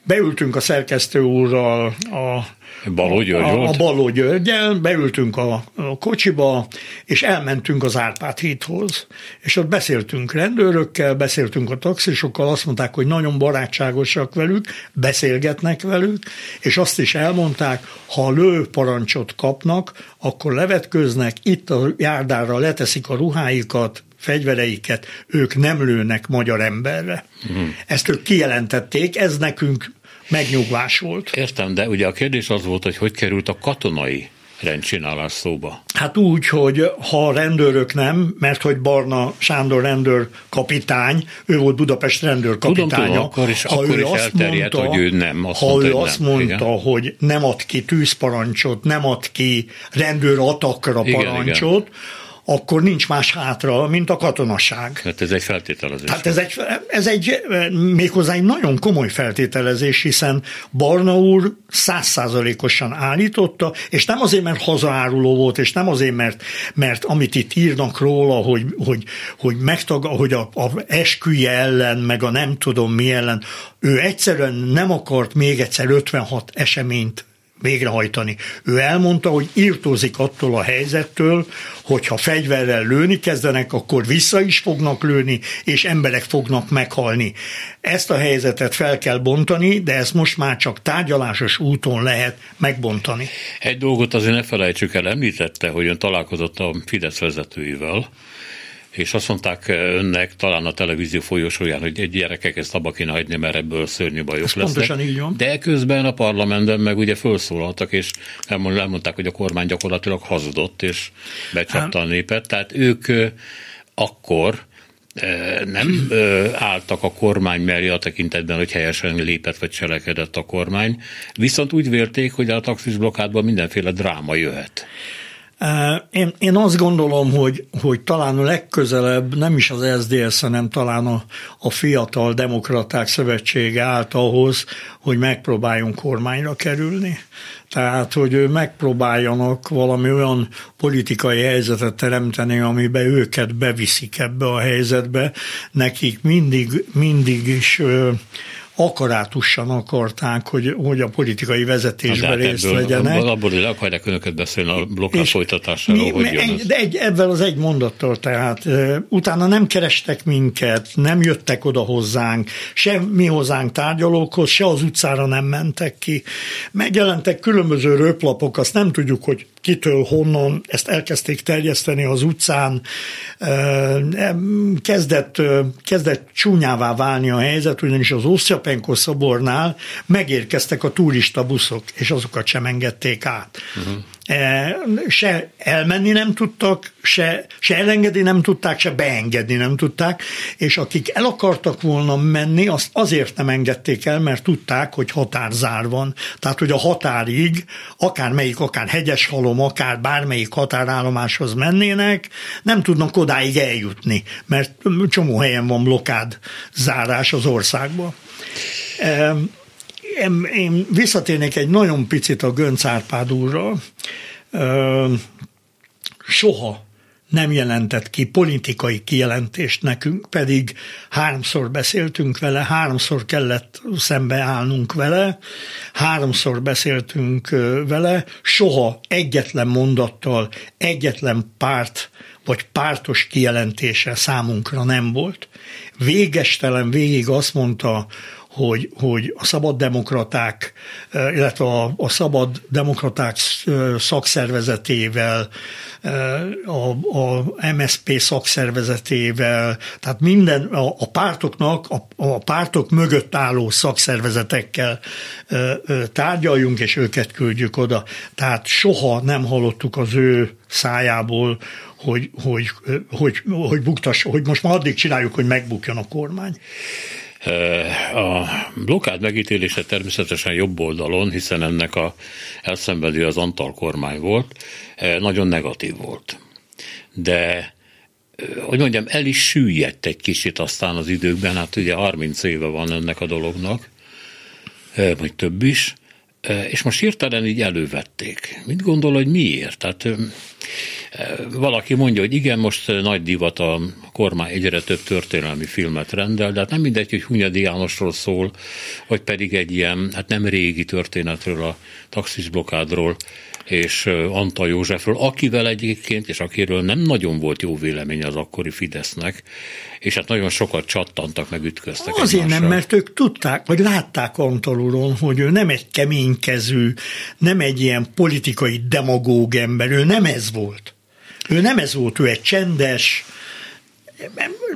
beültünk a szerkesztő úrral a Baló György a, volt? A Baló Györgyel, beültünk a, a kocsiba, és elmentünk az Árpád hídhoz. És ott beszéltünk rendőrökkel, beszéltünk a taxisokkal, azt mondták, hogy nagyon barátságosak velük, beszélgetnek velük, és azt is elmondták, ha lő parancsot kapnak, akkor levetköznek, itt a járdára leteszik a ruháikat, fegyvereiket, ők nem lőnek magyar emberre. Uh-huh. Ezt ők kijelentették, ez nekünk megnyugvás volt. Értem, de ugye a kérdés az volt, hogy hogy került a katonai rendcsinálás szóba? Hát úgy, hogy ha a rendőrök nem, mert hogy Barna Sándor rendőr kapitány, ő volt Budapest rendőr kapitánya. Tudom, akkor is, ha akkor ő is azt mondta, hogy ő nem. Azt ha mondta, ő azt nem. mondta, igen. hogy nem ad ki tűzparancsot, nem ad ki rendőr atakra igen, parancsot, igen akkor nincs más hátra, mint a katonaság. Hát ez egy feltételezés. Hát ez egy, ez egy méghozzá egy nagyon komoly feltételezés, hiszen Barna úr százszázalékosan állította, és nem azért, mert hazaáruló volt, és nem azért, mert, mert amit itt írnak róla, hogy, hogy, hogy, megtag, hogy a, a esküje ellen, meg a nem tudom mi ellen, ő egyszerűen nem akart még egyszer 56 eseményt végrehajtani. Ő elmondta, hogy írtózik attól a helyzettől, hogyha fegyverrel lőni kezdenek, akkor vissza is fognak lőni, és emberek fognak meghalni. Ezt a helyzetet fel kell bontani, de ezt most már csak tárgyalásos úton lehet megbontani. Egy dolgot azért ne felejtsük el, említette, hogy ön találkozott a Fidesz vezetőivel, és azt mondták önnek talán a televízió folyosóján, hogy egy gyerekek ezt abba kéne hagyni, mert ebből szörnyű bajok Ez lesznek. Pontosan így van. De közben a parlamentben meg ugye felszólaltak, és elmondták, hogy a kormány gyakorlatilag hazudott, és becsapta a népet. Tehát ők akkor nem álltak a kormány mellé a tekintetben, hogy helyesen lépett vagy cselekedett a kormány, viszont úgy vélték, hogy a taxis blokkádban mindenféle dráma jöhet. Én, én azt gondolom, hogy, hogy talán a legközelebb nem is az SZDSZ, hanem talán a, a Fiatal Demokraták Szövetsége állt ahhoz, hogy megpróbáljunk kormányra kerülni. Tehát, hogy megpróbáljanak valami olyan politikai helyzetet teremteni, amiben őket beviszik ebbe a helyzetbe. Nekik mindig, mindig is akarátusan akarták, hogy, hogy a politikai vezetésben hát részt ebből, vegyenek. Abból, hogy akarják önöket beszélni a blokkád folytatásáról, mi, hogy egy, De egy, ebben az egy mondattal, tehát utána nem kerestek minket, nem jöttek oda hozzánk, se mi hozzánk tárgyalókhoz, se az utcára nem mentek ki. Megjelentek különböző röplapok, azt nem tudjuk, hogy kitől, honnan, ezt elkezdték terjeszteni az utcán, kezdett, kezdett csúnyává válni a helyzet, ugyanis az Osztyapenko szobornál megérkeztek a turista buszok, és azokat sem engedték át. Uh-huh. E, se elmenni nem tudtak, se, se elengedni nem tudták, se beengedni nem tudták, és akik el akartak volna menni, azt azért nem engedték el, mert tudták, hogy határzár van. Tehát, hogy a határig, akár melyik, akár hegyes halom, akár bármelyik határállomáshoz mennének, nem tudnak odáig eljutni, mert csomó helyen van blokád zárás az országban. Én, én visszatérnék egy nagyon picit a Gönc Árpád úrra. Soha nem jelentett ki politikai kijelentést nekünk, pedig háromszor beszéltünk vele, háromszor kellett szembeállnunk vele, háromszor beszéltünk vele, soha egyetlen mondattal, egyetlen párt vagy pártos kijelentése számunkra nem volt. Végestelen végig azt mondta, hogy, hogy a szabad demokraták, illetve a, a szabad demokraták szakszervezetével, a, a MSP szakszervezetével, tehát minden a, a pártoknak, a, a pártok mögött álló szakszervezetekkel tárgyaljunk, és őket küldjük oda. Tehát soha nem hallottuk az ő szájából, hogy, hogy, hogy, hogy, buktas, hogy most már addig csináljuk, hogy megbukjon a kormány. A blokkád megítélése természetesen jobb oldalon, hiszen ennek a elszenvedő az Antal kormány volt, nagyon negatív volt. De hogy mondjam, el is süllyedt egy kicsit aztán az időkben, hát ugye 30 éve van ennek a dolognak, vagy több is, és most hirtelen így elővették. Mit gondol, hogy miért? Tehát valaki mondja, hogy igen, most nagy divat a kormány egyre több történelmi filmet rendel, de hát nem mindegy, hogy Hunyadi Jánosról szól, vagy pedig egy ilyen, hát nem régi történetről, a taxis blokádról, és Antal Józsefről, akivel egyébként, és akiről nem nagyon volt jó vélemény az akkori Fidesznek, és hát nagyon sokat csattantak, meg ütköztek Azért egymással. nem, mert ők tudták, vagy látták Antal úron, hogy ő nem egy keménykezű, nem egy ilyen politikai demagóg ember, ő nem ez volt. Ő nem ez volt, ő egy csendes,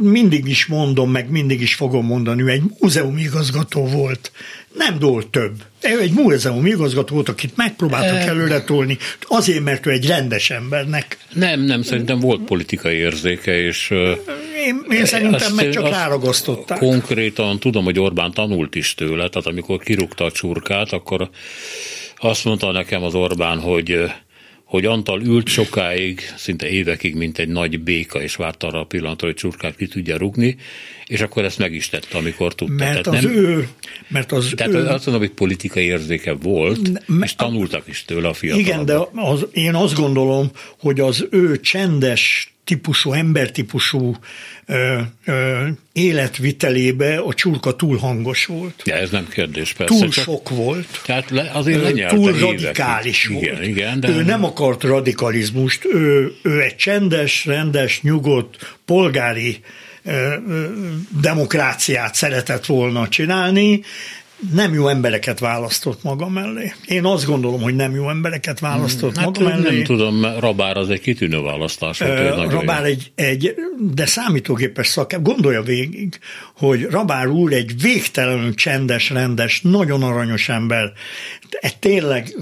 mindig is mondom, meg mindig is fogom mondani, ő egy múzeum igazgató volt, nem dolt több. Ő egy múzeum igazgató volt, akit megpróbáltak előre tolni, azért, mert ő egy rendes embernek. Nem, nem, szerintem volt politikai érzéke, és... Én, én szerintem meg csak ráragasztották. Konkrétan tudom, hogy Orbán tanult is tőle, tehát amikor kirúgta a csurkát, akkor azt mondta nekem az Orbán, hogy hogy Antal ült sokáig, szinte évekig, mint egy nagy béka, és várta arra a pillanatra, hogy csurkát ki tudja rugni, és akkor ezt meg is tette, amikor tudta. Mert tehát az nem, ő... Mert az tehát ő, azt mondom, hogy politikai érzéke volt, ne, és tanultak is tőle a fiatalok. Igen, de az, én azt gondolom, hogy az ő csendes típusú, embertípusú ö, ö, életvitelébe a csurka túl hangos volt. Ja, ez nem kérdés, persze. Túl csak, sok volt. Tehát le, azért ö, Túl radikális évekig. volt. Igen, igen, de... Ő nem akart radikalizmust, ő, ő egy csendes, rendes, nyugodt, polgári demokráciát szeretett volna csinálni, nem jó embereket választott maga mellé. Én azt gondolom, hogy nem jó embereket választott hát, maga mellé. Nem tudom, Rabár az egy kitűnő választás volt. Rabár egy, egy, de számítógépes szak, gondolja végig, hogy Rabár úr egy végtelenül csendes, rendes, nagyon aranyos ember, egy tényleg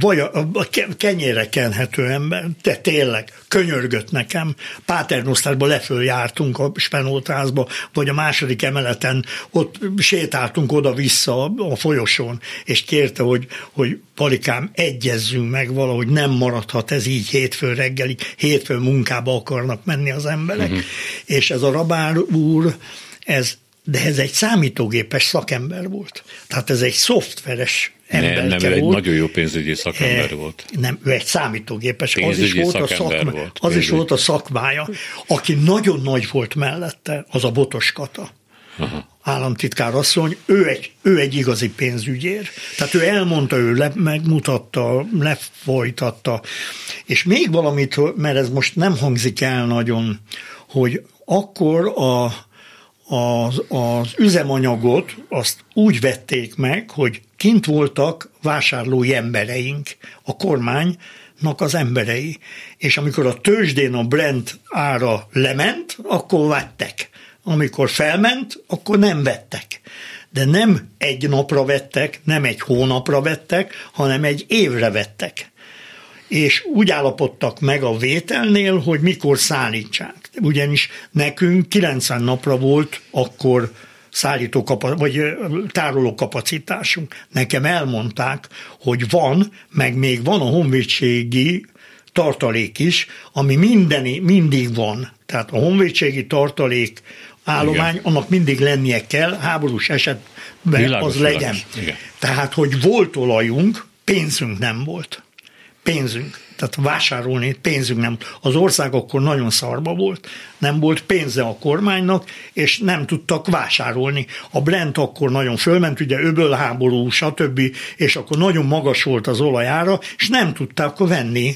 vagy a, a kenyére kenhető ember, de tényleg könyörgött nekem. Páternosztásba leföl jártunk a Spenótázba, vagy a második emeleten, ott sétáltunk oda-vissza a folyosón, és kérte, hogy, hogy palikám, egyezzünk meg valahogy, nem maradhat ez így hétfő reggelig, hétfő munkába akarnak menni az emberek. Uh-huh. És ez a Rabár úr, ez de ez egy számítógépes szakember volt. Tehát ez egy szoftveres ember nem, nem, egy nagyon jó pénzügyi szakember e, volt. Nem, ő egy számítógépes, pénzügyi az is volt a szakma, volt, az is volt a szakmája. Aki nagyon nagy volt mellette, az a Botos Kata. Aha. Államtitkár asszony, ő egy, ő egy igazi pénzügyér. Tehát ő elmondta, ő le, megmutatta, lefolytatta. És még valamit, mert ez most nem hangzik el nagyon, hogy akkor a, az, az üzemanyagot azt úgy vették meg, hogy kint voltak vásárlói embereink, a kormánynak az emberei. És amikor a tőzsdén a Brent ára lement, akkor vettek. Amikor felment, akkor nem vettek. De nem egy napra vettek, nem egy hónapra vettek, hanem egy évre vettek. és úgy állapodtak meg a vételnél, hogy mikor szállítsák. Ugyanis nekünk 90 napra volt akkor szállító vagy tároló kapacitásunk. Nekem elmondták, hogy van, meg még van a honvédségi tartalék is, ami mindeni, mindig van. Tehát a honvédségi tartalék állomány, Igen. annak mindig lennie kell, háborús esetben világos, az legyen. Igen. Tehát, hogy volt olajunk, pénzünk nem volt. Pénzünk. Tehát vásárolni pénzünk nem. Az ország akkor nagyon szarba volt, nem volt pénze a kormánynak, és nem tudtak vásárolni. A Brent akkor nagyon fölment, ugye öbölháború, stb., és akkor nagyon magas volt az olajára, és nem tudták venni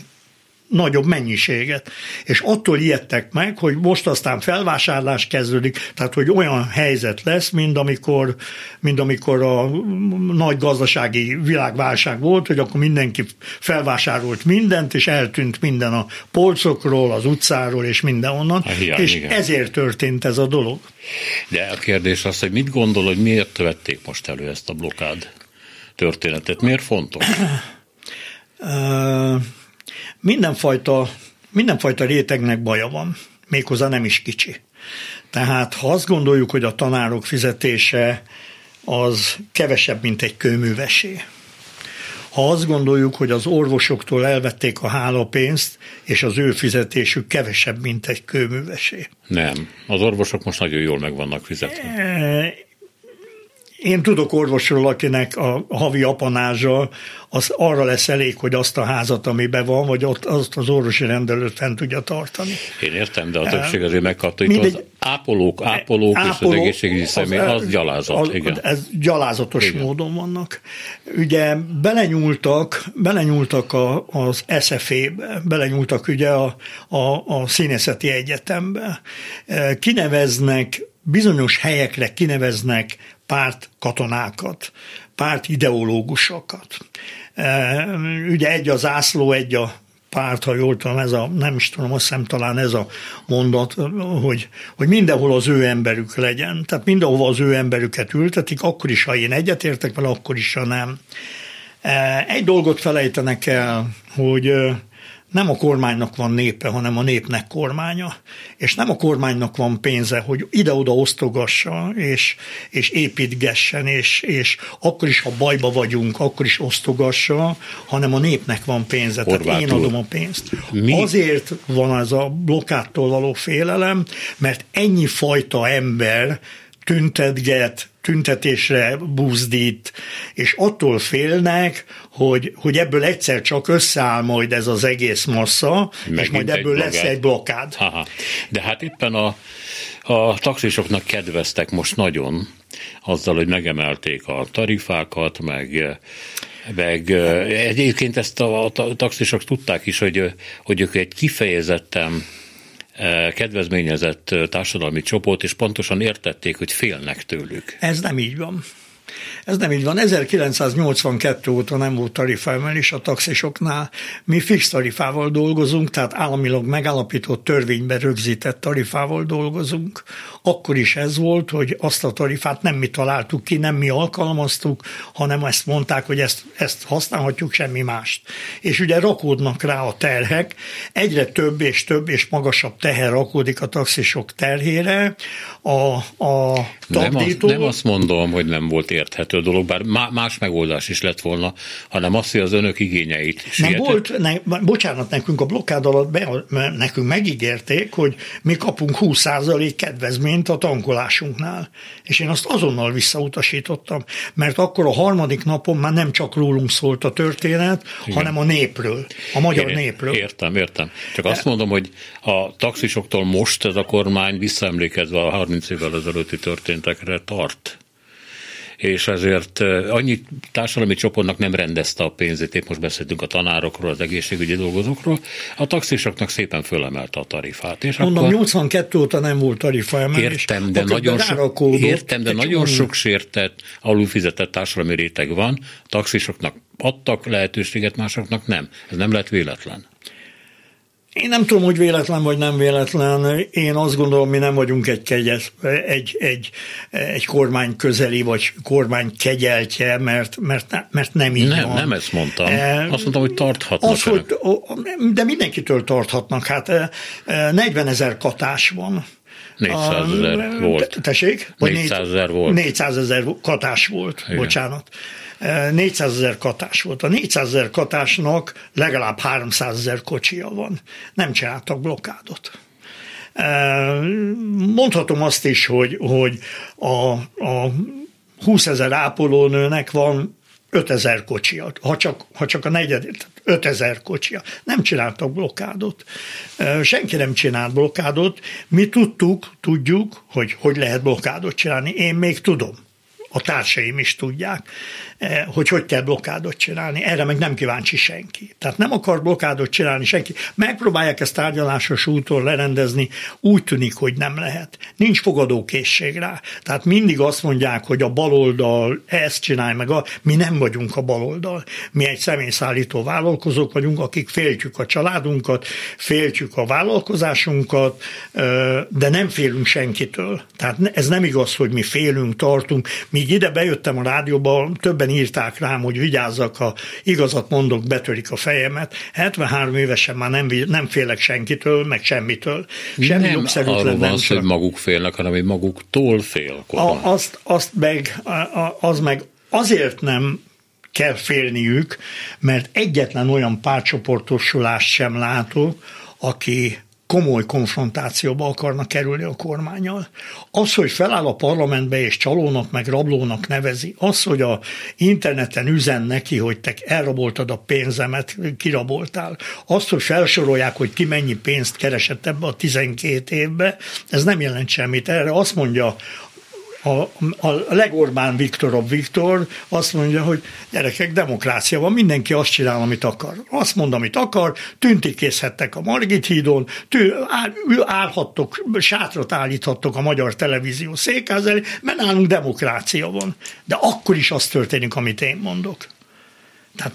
nagyobb mennyiséget. És attól ijedtek meg, hogy most aztán felvásárlás kezdődik, tehát hogy olyan helyzet lesz, mint amikor, mint amikor a nagy gazdasági világválság volt, hogy akkor mindenki felvásárolt mindent, és eltűnt minden a polcokról, az utcáról, és mindenonnan, a hiány, és igen. ezért történt ez a dolog. De a kérdés az, hogy mit gondol, hogy miért vették most elő ezt a blokád történetet? Miért fontos? mindenfajta, mindenfajta rétegnek baja van, méghozzá nem is kicsi. Tehát ha azt gondoljuk, hogy a tanárok fizetése az kevesebb, mint egy kőművesé, ha azt gondoljuk, hogy az orvosoktól elvették a hálapénzt, és az ő fizetésük kevesebb, mint egy kőművesé. Nem. Az orvosok most nagyon jól meg vannak fizetve. Én tudok orvosról, akinek a havi apanázsa az arra lesz elég, hogy azt a házat, amiben van, vagy ott azt az orvosi rendelőt fent tudja tartani. Én értem, de a többség azért megkapta. Itt az ápolók, ápolók ápoló, és az egészségügyi személy, az, az gyalázat. Az, igen. Ez gyalázatos igen. módon vannak. Ugye belenyúltak, belenyúltak a, az SFE-be, belenyúltak ugye a, a, a színészeti egyetembe. Kineveznek bizonyos helyekre kineveznek párt katonákat, párt ideológusokat. E, ugye egy az ászló, egy a párt, ha jól tudom, ez a, nem is tudom, azt hiszem talán ez a mondat, hogy, hogy mindenhol az ő emberük legyen. Tehát mindenhova az ő emberüket ültetik, akkor is, ha én egyetértek vele, akkor is, ha nem. E, egy dolgot felejtenek el, hogy nem a kormánynak van népe, hanem a népnek kormánya, és nem a kormánynak van pénze, hogy ide-oda osztogassa, és, és építgessen, és, és akkor is, ha bajba vagyunk, akkor is osztogassa, hanem a népnek van pénze, Horvátul. tehát én adom a pénzt. Mi? Azért van ez a blokkától való félelem, mert ennyi fajta ember tüntetget, tüntetésre buzdít, és attól félnek, hogy, hogy ebből egyszer csak összeáll majd ez az egész massza, Megint és majd ebből lesz egy blokkád. Aha. De hát éppen a, a taxisoknak kedveztek most nagyon azzal, hogy megemelték a tarifákat, meg meg egyébként ezt a, a taxisok tudták is, hogy, hogy ők egy kifejezetten kedvezményezett társadalmi csoport, és pontosan értették, hogy félnek tőlük. Ez nem így van. Ez nem így van. 1982 óta nem volt tarifaemelés a taxisoknál. Mi fix tarifával dolgozunk, tehát államilag megállapított törvényben rögzített tarifával dolgozunk. Akkor is ez volt, hogy azt a tarifát nem mi találtuk ki, nem mi alkalmaztuk, hanem ezt mondták, hogy ezt, ezt használhatjuk, semmi mást. És ugye rakódnak rá a terhek, egyre több és több és magasabb teher rakódik a taxisok terhére. A, a nem, azt, nem azt mondom, hogy nem volt érthető dolog, bár más megoldás is lett volna, hanem azt, hogy az önök igényeit Nem volt, ne, bocsánat, nekünk a blokkád alatt be, nekünk megígérték, hogy mi kapunk 20% kedvezményt a tankolásunknál. És én azt azonnal visszautasítottam, mert akkor a harmadik napon már nem csak rólunk szólt a történet, Igen. hanem a népről, a magyar Én, népről. Értem, értem. Csak azt mondom, hogy a taxisoktól most ez a kormány visszaemlékezve a 30 évvel ezelőtti történtekre tart és ezért annyi társadalmi csoportnak nem rendezte a pénzét, épp most beszéltünk a tanárokról, az egészségügyi dolgozókról, a taxisoknak szépen fölemelte a tarifát. És Mondom, akkor, 82 óta nem volt tarifaemelés. Értem, de nagyon, sok, értem, de nagyon sok sértett, alulfizetett társadalmi réteg van, taxisoknak adtak lehetőséget, másoknak nem. Ez nem lett véletlen. Én nem tudom, hogy véletlen vagy nem véletlen. Én azt gondolom, mi nem vagyunk egy, kegyes, egy, egy, egy kormány közeli, vagy kormány kegyeltje, mert, mert, ne, mert nem így nem, van. Nem ezt mondtam. E, azt mondtam, hogy tarthatnak. Az, hogy, de mindenkitől tarthatnak. Hát 40 ezer katás van. 400 ezer volt. Tessék? 400 ezer volt. 400 ezer katás volt, Igen. bocsánat. 400 ezer katás volt. A 400 ezer katásnak legalább 300 ezer kocsia van. Nem csináltak blokkádot. Mondhatom azt is, hogy, hogy a, a 20 ezer ápolónőnek van 5000 kocsia, ha csak, ha csak a negyed, 5000 kocsia. Nem csináltak blokkádot. Senki nem csinált blokkádot. Mi tudtuk, tudjuk, hogy hogy lehet blokkádot csinálni. Én még tudom a társaim is tudják, hogy hogy kell blokkádot csinálni. Erre meg nem kíváncsi senki. Tehát nem akar blokkádot csinálni senki. Megpróbálják ezt tárgyalásos úton lerendezni, úgy tűnik, hogy nem lehet. Nincs fogadókészség rá. Tehát mindig azt mondják, hogy a baloldal ezt csinálj meg, a, mi nem vagyunk a baloldal. Mi egy személyszállító vállalkozók vagyunk, akik féltjük a családunkat, féltjük a vállalkozásunkat, de nem félünk senkitől. Tehát ez nem igaz, hogy mi félünk, tartunk, míg ide bejöttem a rádióba, többen írták rám, hogy vigyázzak, ha igazat mondok, betörik a fejemet. 73 évesen már nem, nem félek senkitől, meg semmitől. Semmi nem arról van szó, hogy maguk félnek, hanem hogy maguktól fél. A, azt, azt meg, az meg azért nem kell félniük, mert egyetlen olyan párcsoportosulást sem látok, aki komoly konfrontációba akarnak kerülni a kormányal. Az, hogy feláll a parlamentbe és csalónak meg rablónak nevezi, az, hogy a interneten üzen neki, hogy te elraboltad a pénzemet, kiraboltál, az, hogy felsorolják, hogy ki mennyi pénzt keresett ebbe a 12 évbe, ez nem jelent semmit. Erre azt mondja a, a legorbán Viktorobb Viktor azt mondja, hogy gyerekek, demokrácia van, mindenki azt csinál, amit akar. Azt mond, amit akar, tüntikészhettek a Margit hídon, tű, állhattok, sátrat állíthattok a magyar televízió székház elé, mert nálunk demokrácia van. De akkor is az történik, amit én mondok. Tehát,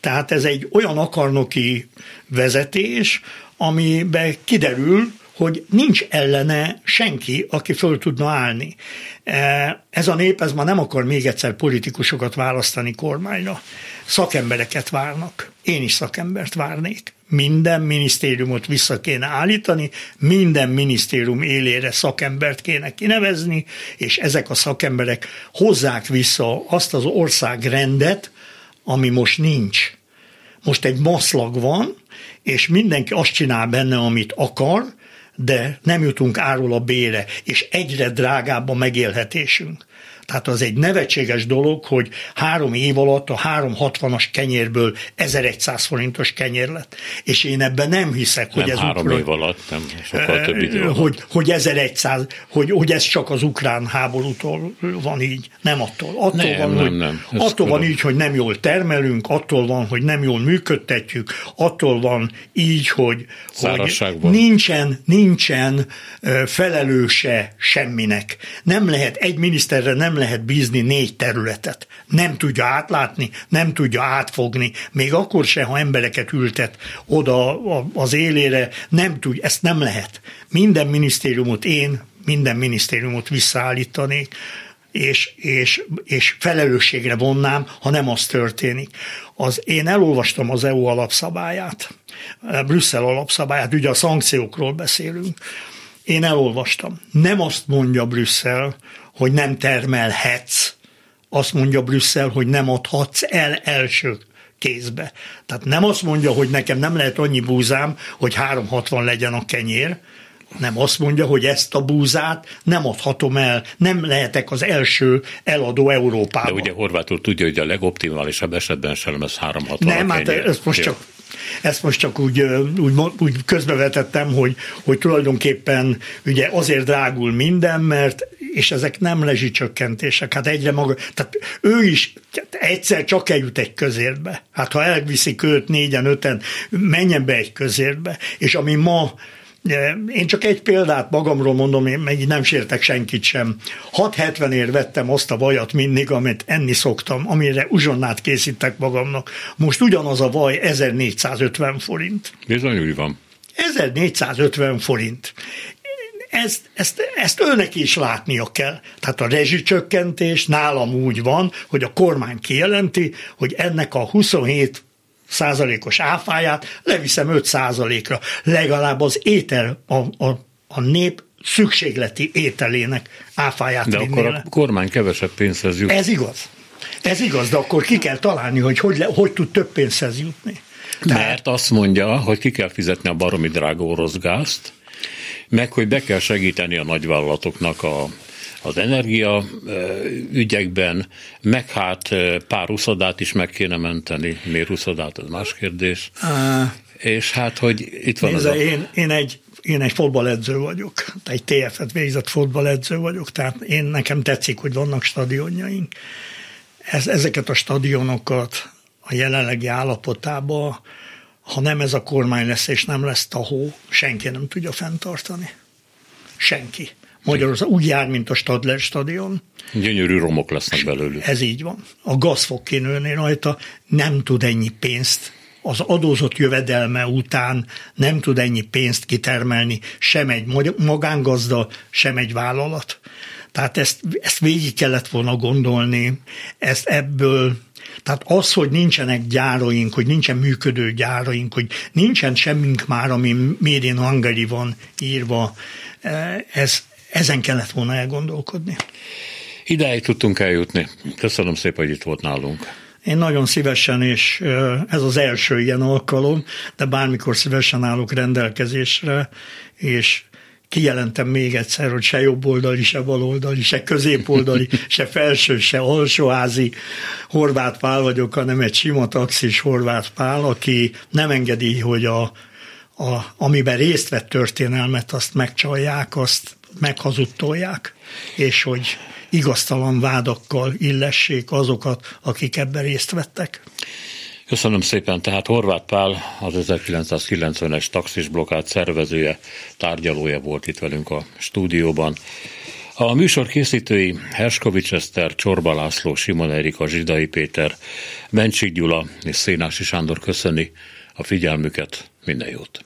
tehát ez egy olyan akarnoki vezetés, amiben kiderül, hogy nincs ellene senki, aki föl tudna állni. E, ez a nép ez már nem akar még egyszer politikusokat választani kormányra. Szakembereket várnak. Én is szakembert várnék. Minden minisztériumot vissza kéne állítani, minden minisztérium élére szakembert kéne kinevezni, és ezek a szakemberek hozzák vissza azt az országrendet, ami most nincs. Most egy maszlag van, és mindenki azt csinál benne, amit akar, de nem jutunk áról a bére, és egyre drágább a megélhetésünk. Tehát az egy nevetséges dolog, hogy három év alatt a 360-as kenyérből 1100 forintos kenyér lett. És én ebben nem hiszek, nem hogy ez három ukrán, év alatt, nem sokkal több idő alatt. Hogy, hogy 1100, hogy, hogy ez csak az ukrán háborútól van így. Nem attól. Attól nem, van, nem, hogy, nem. attól van így, hogy nem jól termelünk, attól van, hogy nem jól működtetjük, attól van így, hogy, hogy nincsen, nincsen felelőse semminek. Nem lehet egy miniszterre nem lehet bízni négy területet. Nem tudja átlátni, nem tudja átfogni, még akkor se, ha embereket ültet oda az élére, nem tud, ezt nem lehet. Minden minisztériumot én, minden minisztériumot visszaállítanék, és, és, és felelősségre vonnám, ha nem az történik. Az, én elolvastam az EU alapszabályát, Brüsszel alapszabályát, ugye a szankciókról beszélünk. Én elolvastam. Nem azt mondja Brüsszel, hogy nem termelhetsz, azt mondja Brüsszel, hogy nem adhatsz el első kézbe. Tehát nem azt mondja, hogy nekem nem lehet annyi búzám, hogy 360 legyen a kenyér, nem azt mondja, hogy ezt a búzát nem adhatom el, nem lehetek az első eladó Európában. De ugye Horvátul tudja, hogy a legoptimálisabb esetben sem lesz 360 Nem, hát ezt most csak ezt most csak úgy, úgy, úgy közbevetettem, hogy, hogy tulajdonképpen ugye azért drágul minden, mert és ezek nem lezsicsökkentések, hát egyre maga, tehát ő is egyszer csak eljut egy közérbe. Hát ha elviszik őt négyen, öten, menjen be egy közérbe, és ami ma én csak egy példát magamról mondom, én meg nem sértek senkit sem. 670 ér vettem azt a vajat mindig, amit enni szoktam, amire uzsonnát készítek magamnak. Most ugyanaz a vaj 1450 forint. Bizony úgy van. 1450 forint. Ezt, ezt, ezt őnek is látnia kell. Tehát a rezsicsökkentés nálam úgy van, hogy a kormány kijelenti, hogy ennek a 27 százalékos áfáját leviszem 5 százalékra. Legalább az étel, a, a, a nép szükségleti ételének áfáját De akkor a kormány kevesebb pénzhez jut. Ez igaz. Ez igaz, de akkor ki kell találni, hogy hogy, le, hogy tud több pénzhez jutni. Tehát... Mert azt mondja, hogy ki kell fizetni a baromi drága orosz gázt, meg hogy be kell segíteni a nagyvállalatoknak a, az energia ügyekben, meg hát pár uszodát is meg kéne menteni. Miért uszodát, ez más kérdés. Uh, És hát, hogy itt van nézze, az a... én, én egy én egy fotballedző vagyok, egy TF-et végzett fotballedző vagyok, tehát én nekem tetszik, hogy vannak stadionjaink. Ez, ezeket a stadionokat a jelenlegi állapotában, ha nem ez a kormány lesz, és nem lesz tahó, senki nem tudja fenntartani. Senki. Magyarország úgy jár, mint a Stadler stadion. Gyönyörű romok lesznek belőlük. Ez így van. A gaz fog kinőni rajta, nem tud ennyi pénzt az adózott jövedelme után nem tud ennyi pénzt kitermelni sem egy magángazda, sem egy vállalat. Tehát ezt, ezt végig kellett volna gondolni, ezt ebből tehát az, hogy nincsenek gyáraink, hogy nincsen működő gyáraink, hogy nincsen semmink már, ami Made in Hungary van írva, ez, ezen kellett volna elgondolkodni. Ideig tudtunk eljutni. Köszönöm szépen, hogy itt volt nálunk. Én nagyon szívesen, és ez az első ilyen alkalom, de bármikor szívesen állok rendelkezésre, és kijelentem még egyszer, hogy se jobboldali, se baloldali, se középoldali, se felső, se alsóházi Horváth Pál vagyok, hanem egy sima taxis Horváth Pál, aki nem engedi, hogy a, a, amiben részt vett történelmet, azt megcsalják, azt meghazudtolják, és hogy igaztalan vádakkal illessék azokat, akik ebben részt vettek. Köszönöm szépen. Tehát Horváth Pál, az 1990-es taxis blokkád szervezője, tárgyalója volt itt velünk a stúdióban. A műsor készítői Herskovics Eszter, Csorba László, Simon Erika, Zsidai Péter, Bencsik Gyula és Szénási Sándor köszöni a figyelmüket. Minden jót!